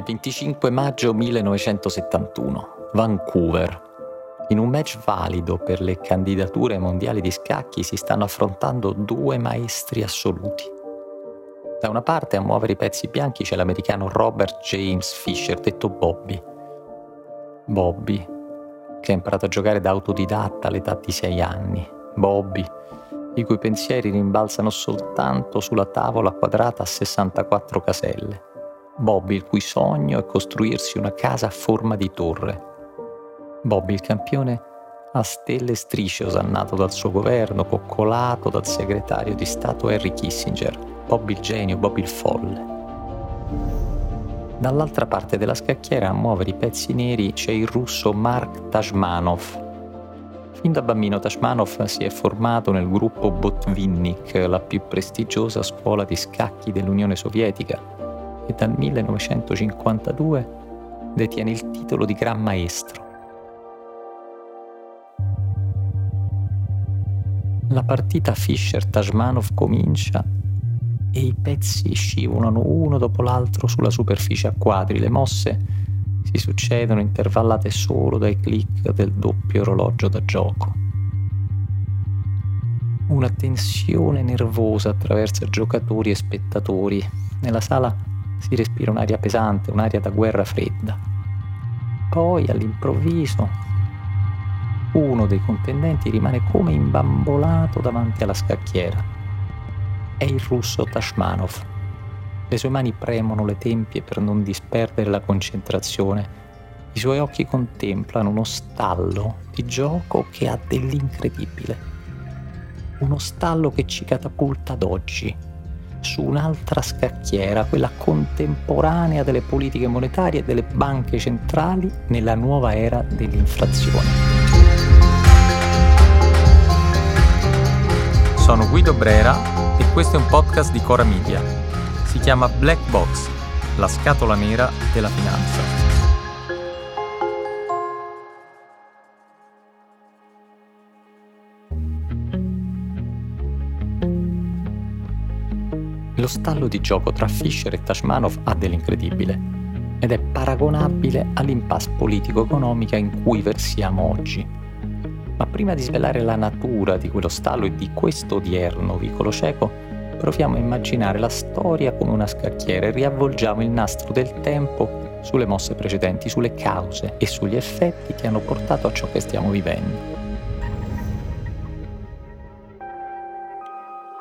il 25 maggio 1971, Vancouver. In un match valido per le candidature mondiali di scacchi si stanno affrontando due maestri assoluti. Da una parte a muovere i pezzi bianchi c'è l'americano Robert James Fisher, detto Bobby. Bobby, che ha imparato a giocare da autodidatta all'età di 6 anni. Bobby, i cui pensieri rimbalzano soltanto sulla tavola quadrata a 64 caselle. Bobby il cui sogno è costruirsi una casa a forma di torre. Bobby il campione a stelle e strisce osannato dal suo governo, coccolato dal segretario di Stato Henry Kissinger. Bobby il genio, Bobby il folle. Dall'altra parte della scacchiera a muovere i pezzi neri c'è il russo Mark Tashmanov. Fin da bambino Tashmanov si è formato nel gruppo Botvinnik, la più prestigiosa scuola di scacchi dell'Unione Sovietica, e dal 1952 detiene il titolo di Gran Maestro. La partita Fischer-Tasmanov comincia e i pezzi scivolano uno dopo l'altro sulla superficie a quadri. Le mosse si succedono intervallate solo dai clic del doppio orologio da gioco. Una tensione nervosa attraversa giocatori e spettatori. Nella sala si respira un'aria pesante, un'aria da guerra fredda. Poi all'improvviso uno dei contendenti rimane come imbambolato davanti alla scacchiera. È il russo Tashmanov. Le sue mani premono le tempie per non disperdere la concentrazione. I suoi occhi contemplano uno stallo di gioco che ha dell'incredibile. Uno stallo che ci catapulta ad oggi, su un'altra scacchiera, quella contemporanea delle politiche monetarie e delle banche centrali nella nuova era dell'inflazione. Sono Guido Brera e questo è un podcast di Cora Media. Si chiama Black Box, la scatola nera della finanza. Lo stallo di gioco tra Fischer e Tashmanov ha dell'incredibile ed è paragonabile all'impasse politico-economica in cui versiamo oggi. Ma prima di svelare la natura di quello stallo e di questo odierno vicolo cieco, proviamo a immaginare la storia come una scacchiera e riavvolgiamo il nastro del tempo sulle mosse precedenti, sulle cause e sugli effetti che hanno portato a ciò che stiamo vivendo.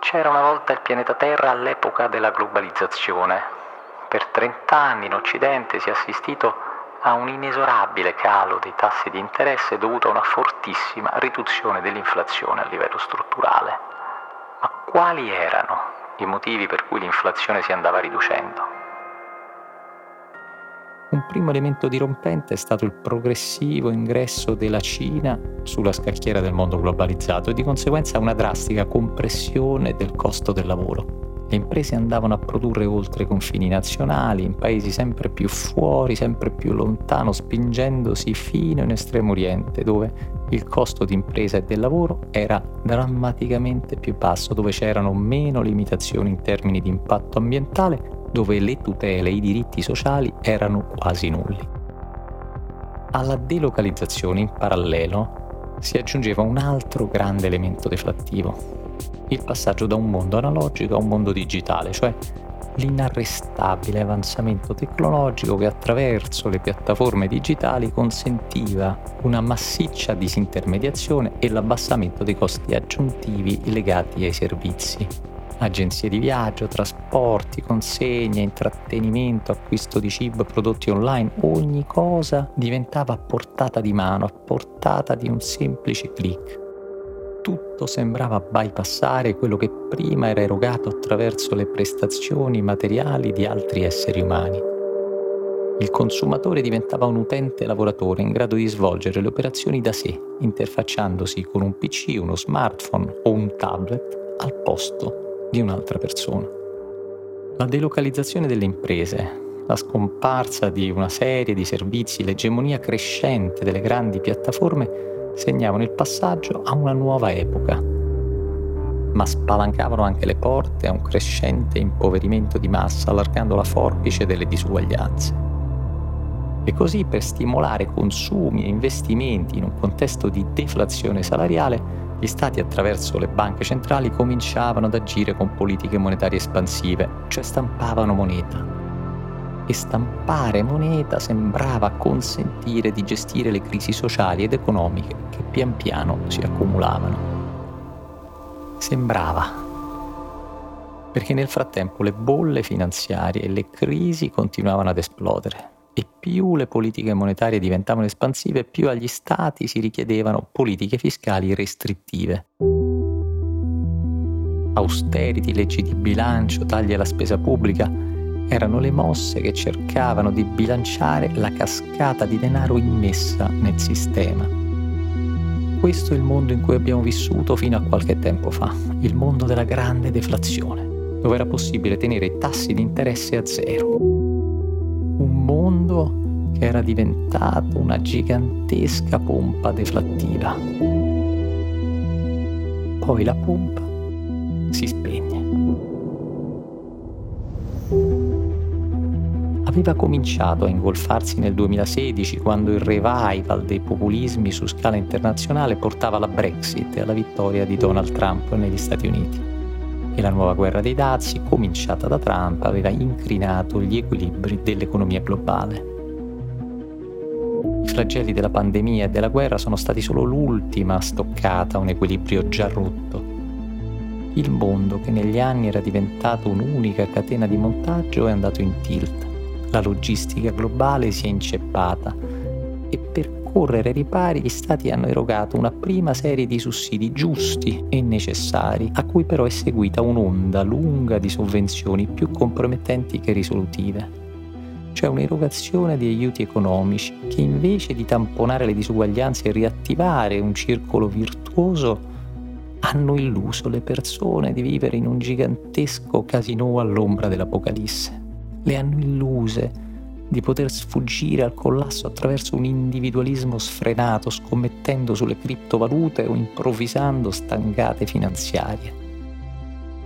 C'era una volta il pianeta Terra all'epoca della globalizzazione. Per 30 anni in Occidente si è assistito a un inesorabile calo dei tassi di interesse dovuto a una fortissima riduzione dell'inflazione a livello strutturale. Ma quali erano i motivi per cui l'inflazione si andava riducendo? Un primo elemento dirompente è stato il progressivo ingresso della Cina sulla scacchiera del mondo globalizzato e di conseguenza una drastica compressione del costo del lavoro. Le imprese andavano a produrre oltre i confini nazionali, in paesi sempre più fuori, sempre più lontano, spingendosi fino in estremo oriente, dove il costo di impresa e del lavoro era drammaticamente più basso, dove c'erano meno limitazioni in termini di impatto ambientale dove le tutele e i diritti sociali erano quasi nulli. Alla delocalizzazione in parallelo si aggiungeva un altro grande elemento deflattivo, il passaggio da un mondo analogico a un mondo digitale, cioè l'inarrestabile avanzamento tecnologico che attraverso le piattaforme digitali consentiva una massiccia disintermediazione e l'abbassamento dei costi aggiuntivi legati ai servizi agenzie di viaggio, trasporti, consegne, intrattenimento, acquisto di cibo, prodotti online, ogni cosa diventava a portata di mano, a portata di un semplice clic. Tutto sembrava bypassare quello che prima era erogato attraverso le prestazioni materiali di altri esseri umani. Il consumatore diventava un utente lavoratore in grado di svolgere le operazioni da sé, interfacciandosi con un PC, uno smartphone o un tablet al posto di un'altra persona. La delocalizzazione delle imprese, la scomparsa di una serie di servizi, l'egemonia crescente delle grandi piattaforme segnavano il passaggio a una nuova epoca, ma spalancavano anche le porte a un crescente impoverimento di massa, allargando la forbice delle disuguaglianze. E così per stimolare consumi e investimenti in un contesto di deflazione salariale, gli stati attraverso le banche centrali cominciavano ad agire con politiche monetarie espansive, cioè stampavano moneta. E stampare moneta sembrava consentire di gestire le crisi sociali ed economiche che pian piano si accumulavano. Sembrava perché nel frattempo le bolle finanziarie e le crisi continuavano ad esplodere e più le politiche monetarie diventavano espansive, più agli stati si richiedevano politiche fiscali restrittive. Austerity, leggi di bilancio, tagli alla spesa pubblica erano le mosse che cercavano di bilanciare la cascata di denaro immessa nel sistema. Questo è il mondo in cui abbiamo vissuto fino a qualche tempo fa, il mondo della grande deflazione, dove era possibile tenere i tassi di interesse a zero mondo che era diventato una gigantesca pompa deflattiva. Poi la pompa si spegne. Aveva cominciato a ingolfarsi nel 2016 quando il revival dei populismi su scala internazionale portava alla Brexit e alla vittoria di Donald Trump negli Stati Uniti e la nuova guerra dei dazi, cominciata da Trump, aveva incrinato gli equilibri dell'economia globale. I flagelli della pandemia e della guerra sono stati solo l'ultima stoccata a un equilibrio già rotto. Il mondo, che negli anni era diventato un'unica catena di montaggio, è andato in tilt. La logistica globale si è inceppata e per correre ripari gli Stati hanno erogato una prima serie di sussidi giusti e necessari, a cui però è seguita un'onda lunga di sovvenzioni più compromettenti che risolutive. C'è un'erogazione di aiuti economici che invece di tamponare le disuguaglianze e riattivare un circolo virtuoso hanno illuso le persone di vivere in un gigantesco casino all'ombra dell'Apocalisse. Le hanno illuse di poter sfuggire al collasso attraverso un individualismo sfrenato, scommettendo sulle criptovalute o improvvisando stangate finanziarie.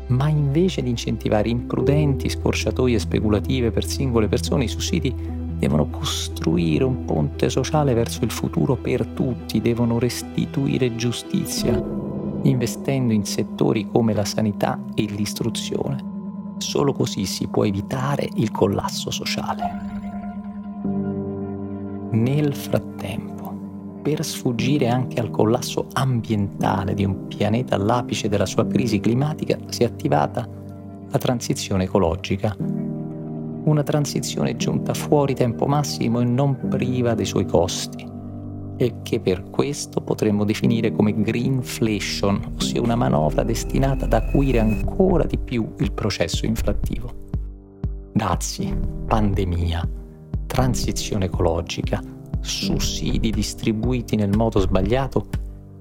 Ma invece di incentivare imprudenti scorciatoie speculative per singole persone, i sussidi devono costruire un ponte sociale verso il futuro per tutti, devono restituire giustizia, investendo in settori come la sanità e l'istruzione. Solo così si può evitare il collasso sociale. Nel frattempo, per sfuggire anche al collasso ambientale di un pianeta all'apice della sua crisi climatica, si è attivata la transizione ecologica. Una transizione giunta fuori tempo massimo e non priva dei suoi costi, e che per questo potremmo definire come greenflation, ossia una manovra destinata ad acuire ancora di più il processo inflattivo. Dazi, pandemia, transizione ecologica, sussidi distribuiti nel modo sbagliato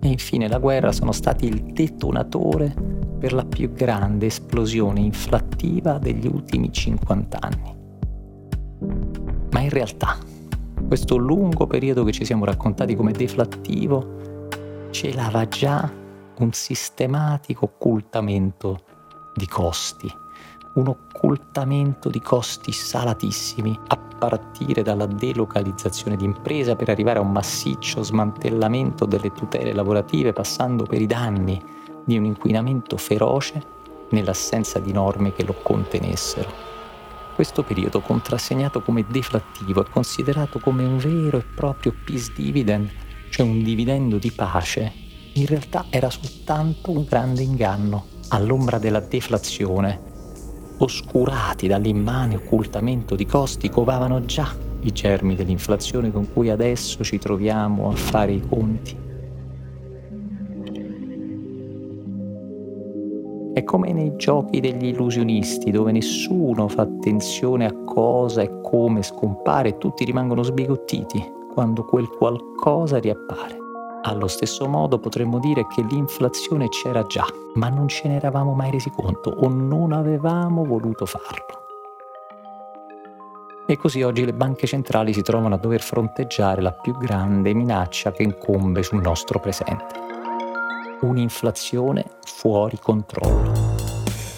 e infine la guerra sono stati il detonatore per la più grande esplosione inflattiva degli ultimi 50 anni. Ma in realtà questo lungo periodo che ci siamo raccontati come deflattivo celava già un sistematico occultamento di costi, un occultamento di costi salatissimi, a partire dalla delocalizzazione di impresa per arrivare a un massiccio smantellamento delle tutele lavorative, passando per i danni di un inquinamento feroce nell'assenza di norme che lo contenessero. Questo periodo, contrassegnato come deflattivo, è considerato come un vero e proprio peace dividend, cioè un dividendo di pace. In realtà era soltanto un grande inganno, all'ombra della deflazione, oscurati dall'immane occultamento di costi, covavano già i germi dell'inflazione con cui adesso ci troviamo a fare i conti. È come nei giochi degli illusionisti, dove nessuno fa attenzione a cosa e come scompare tutti rimangono sbigottiti quando quel qualcosa riappare. Allo stesso modo potremmo dire che l'inflazione c'era già, ma non ce ne eravamo mai resi conto o non avevamo voluto farlo. E così oggi le banche centrali si trovano a dover fronteggiare la più grande minaccia che incombe sul nostro presente. Un'inflazione fuori controllo.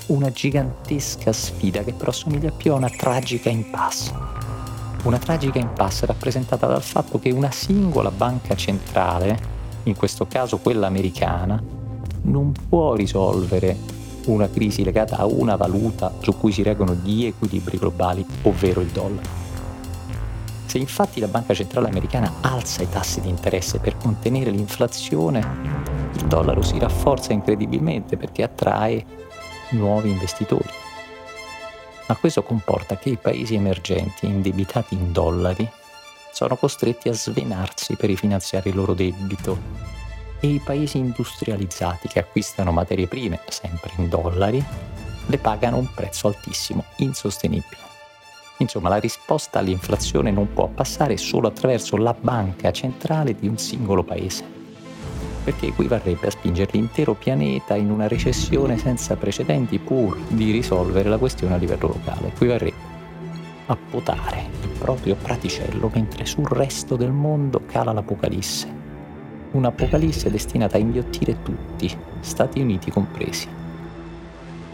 Una gigantesca sfida che però somiglia più a una tragica impasse Una tragica impasse rappresentata dal fatto che una singola banca centrale, in questo caso quella americana, non può risolvere una crisi legata a una valuta su cui si reggono gli equilibri globali, ovvero il dollaro. Se infatti la banca centrale americana alza i tassi di interesse per contenere l'inflazione, il dollaro si rafforza incredibilmente perché attrae nuovi investitori. Ma questo comporta che i paesi emergenti indebitati in dollari sono costretti a svenarsi per rifinanziare il loro debito e i paesi industrializzati che acquistano materie prime, sempre in dollari, le pagano un prezzo altissimo, insostenibile. Insomma, la risposta all'inflazione non può passare solo attraverso la banca centrale di un singolo paese, perché equivarrebbe a spingere l'intero pianeta in una recessione senza precedenti pur di risolvere la questione a livello locale. Equivarrebbe a potare il proprio praticello mentre sul resto del mondo cala l'apocalisse. Un'apocalisse destinata a inghiottire tutti, Stati Uniti compresi.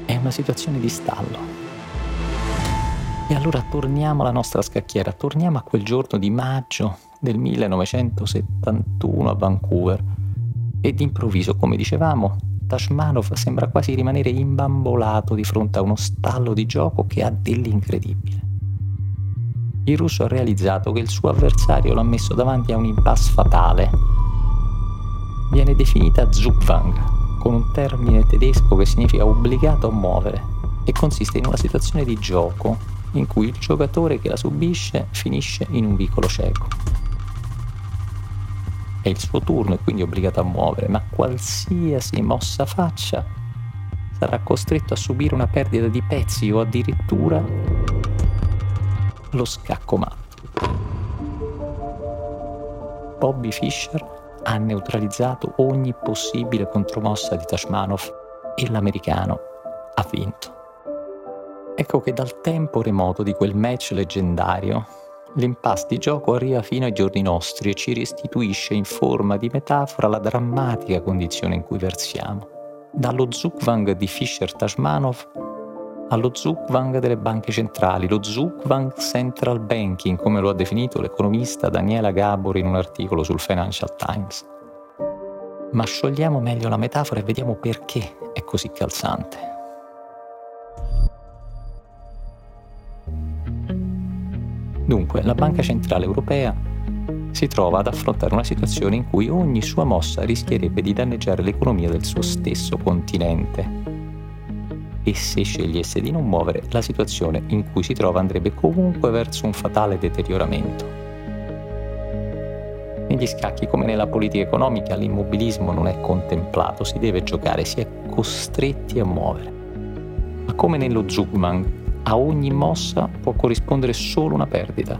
È una situazione di stallo e allora torniamo alla nostra scacchiera, torniamo a quel giorno di maggio del 1971 a Vancouver. E d'improvviso, come dicevamo, Tashmanov sembra quasi rimanere imbambolato di fronte a uno stallo di gioco che ha dell'incredibile. Il russo ha realizzato che il suo avversario l'ha messo davanti a un impasse fatale. Viene definita Zugwang, con un termine tedesco che significa obbligato a muovere, e consiste in una situazione di gioco in cui il giocatore che la subisce finisce in un vicolo cieco. È il suo turno e quindi è obbligato a muovere, ma qualsiasi mossa faccia sarà costretto a subire una perdita di pezzi o addirittura lo scacco matto. Bobby Fischer ha neutralizzato ogni possibile contromossa di Tashmanov e l'americano ha vinto. Ecco che dal tempo remoto di quel match leggendario, l'impasse di gioco arriva fino ai giorni nostri e ci restituisce in forma di metafora la drammatica condizione in cui versiamo. Dallo Zugwang di Fischer Tashmanov allo Zugwang delle banche centrali, lo Zugwang Central Banking, come lo ha definito l'economista Daniela Gabor in un articolo sul Financial Times. Ma sciogliamo meglio la metafora e vediamo perché è così calzante. Dunque, la Banca Centrale Europea si trova ad affrontare una situazione in cui ogni sua mossa rischierebbe di danneggiare l'economia del suo stesso continente. E se scegliesse di non muovere, la situazione in cui si trova andrebbe comunque verso un fatale deterioramento. Negli scacchi, come nella politica economica, l'immobilismo non è contemplato, si deve giocare, si è costretti a muovere. Ma come nello Zugman, a ogni mossa può corrispondere solo una perdita.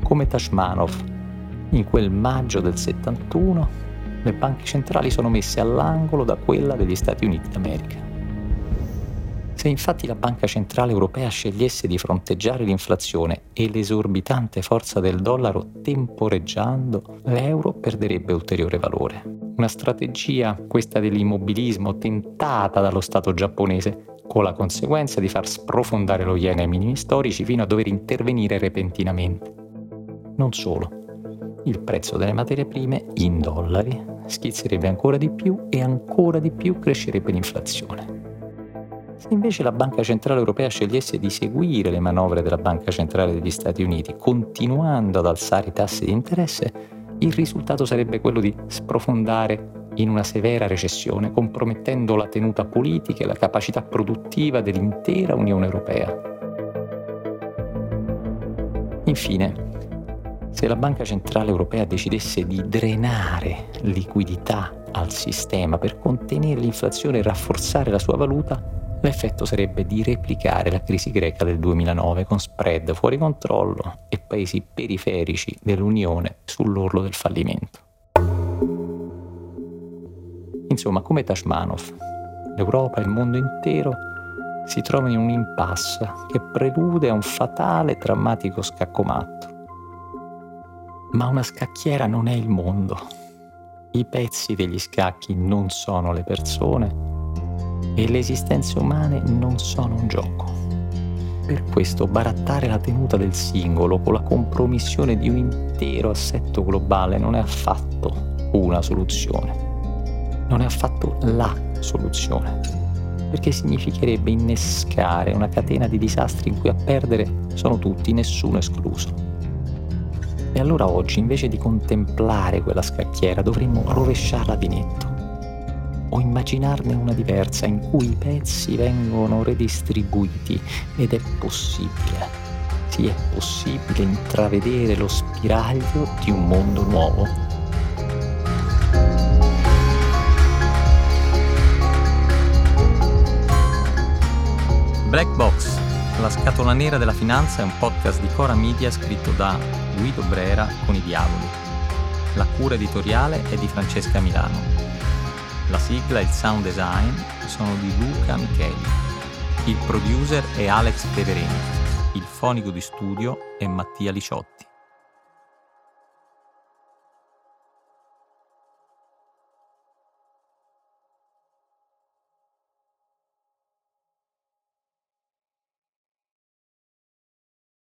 Come Tashmanov, in quel maggio del 71, le banche centrali sono messe all'angolo da quella degli Stati Uniti d'America. Se infatti la Banca Centrale Europea scegliesse di fronteggiare l'inflazione e l'esorbitante forza del dollaro temporeggiando, l'euro perderebbe ulteriore valore. Una strategia, questa dell'immobilismo, tentata dallo Stato giapponese, con la conseguenza di far sprofondare lo yen ai minimi storici fino a dover intervenire repentinamente. Non solo, il prezzo delle materie prime in dollari schizzerebbe ancora di più e ancora di più crescerebbe l'inflazione. Se invece la Banca Centrale Europea scegliesse di seguire le manovre della Banca Centrale degli Stati Uniti, continuando ad alzare i tassi di interesse, il risultato sarebbe quello di sprofondare in una severa recessione, compromettendo la tenuta politica e la capacità produttiva dell'intera Unione Europea. Infine, se la Banca Centrale Europea decidesse di drenare liquidità al sistema per contenere l'inflazione e rafforzare la sua valuta, l'effetto sarebbe di replicare la crisi greca del 2009 con spread fuori controllo e paesi periferici dell'Unione sull'orlo del fallimento. Insomma, come Tashmanov, l'Europa e il mondo intero si trovano in un impasse che prelude a un fatale e drammatico scaccomatto. Ma una scacchiera non è il mondo. I pezzi degli scacchi non sono le persone e le esistenze umane non sono un gioco. Per questo barattare la tenuta del singolo con la compromissione di un intero assetto globale non è affatto una soluzione, non è affatto la soluzione, perché significherebbe innescare una catena di disastri in cui a perdere sono tutti, nessuno escluso. E allora oggi, invece di contemplare quella scacchiera, dovremmo rovesciarla di netto o immaginarne una diversa in cui i pezzi vengono redistribuiti ed è possibile, sì è possibile intravedere lo spiraglio di un mondo nuovo. Black Box, la scatola nera della finanza è un podcast di Cora Media scritto da Guido Brera con i Diavoli. La cura editoriale è di Francesca Milano. La sigla e il sound design sono di Luca Micheli. Il producer è Alex Peverini. Il fonico di studio è Mattia Liciotti.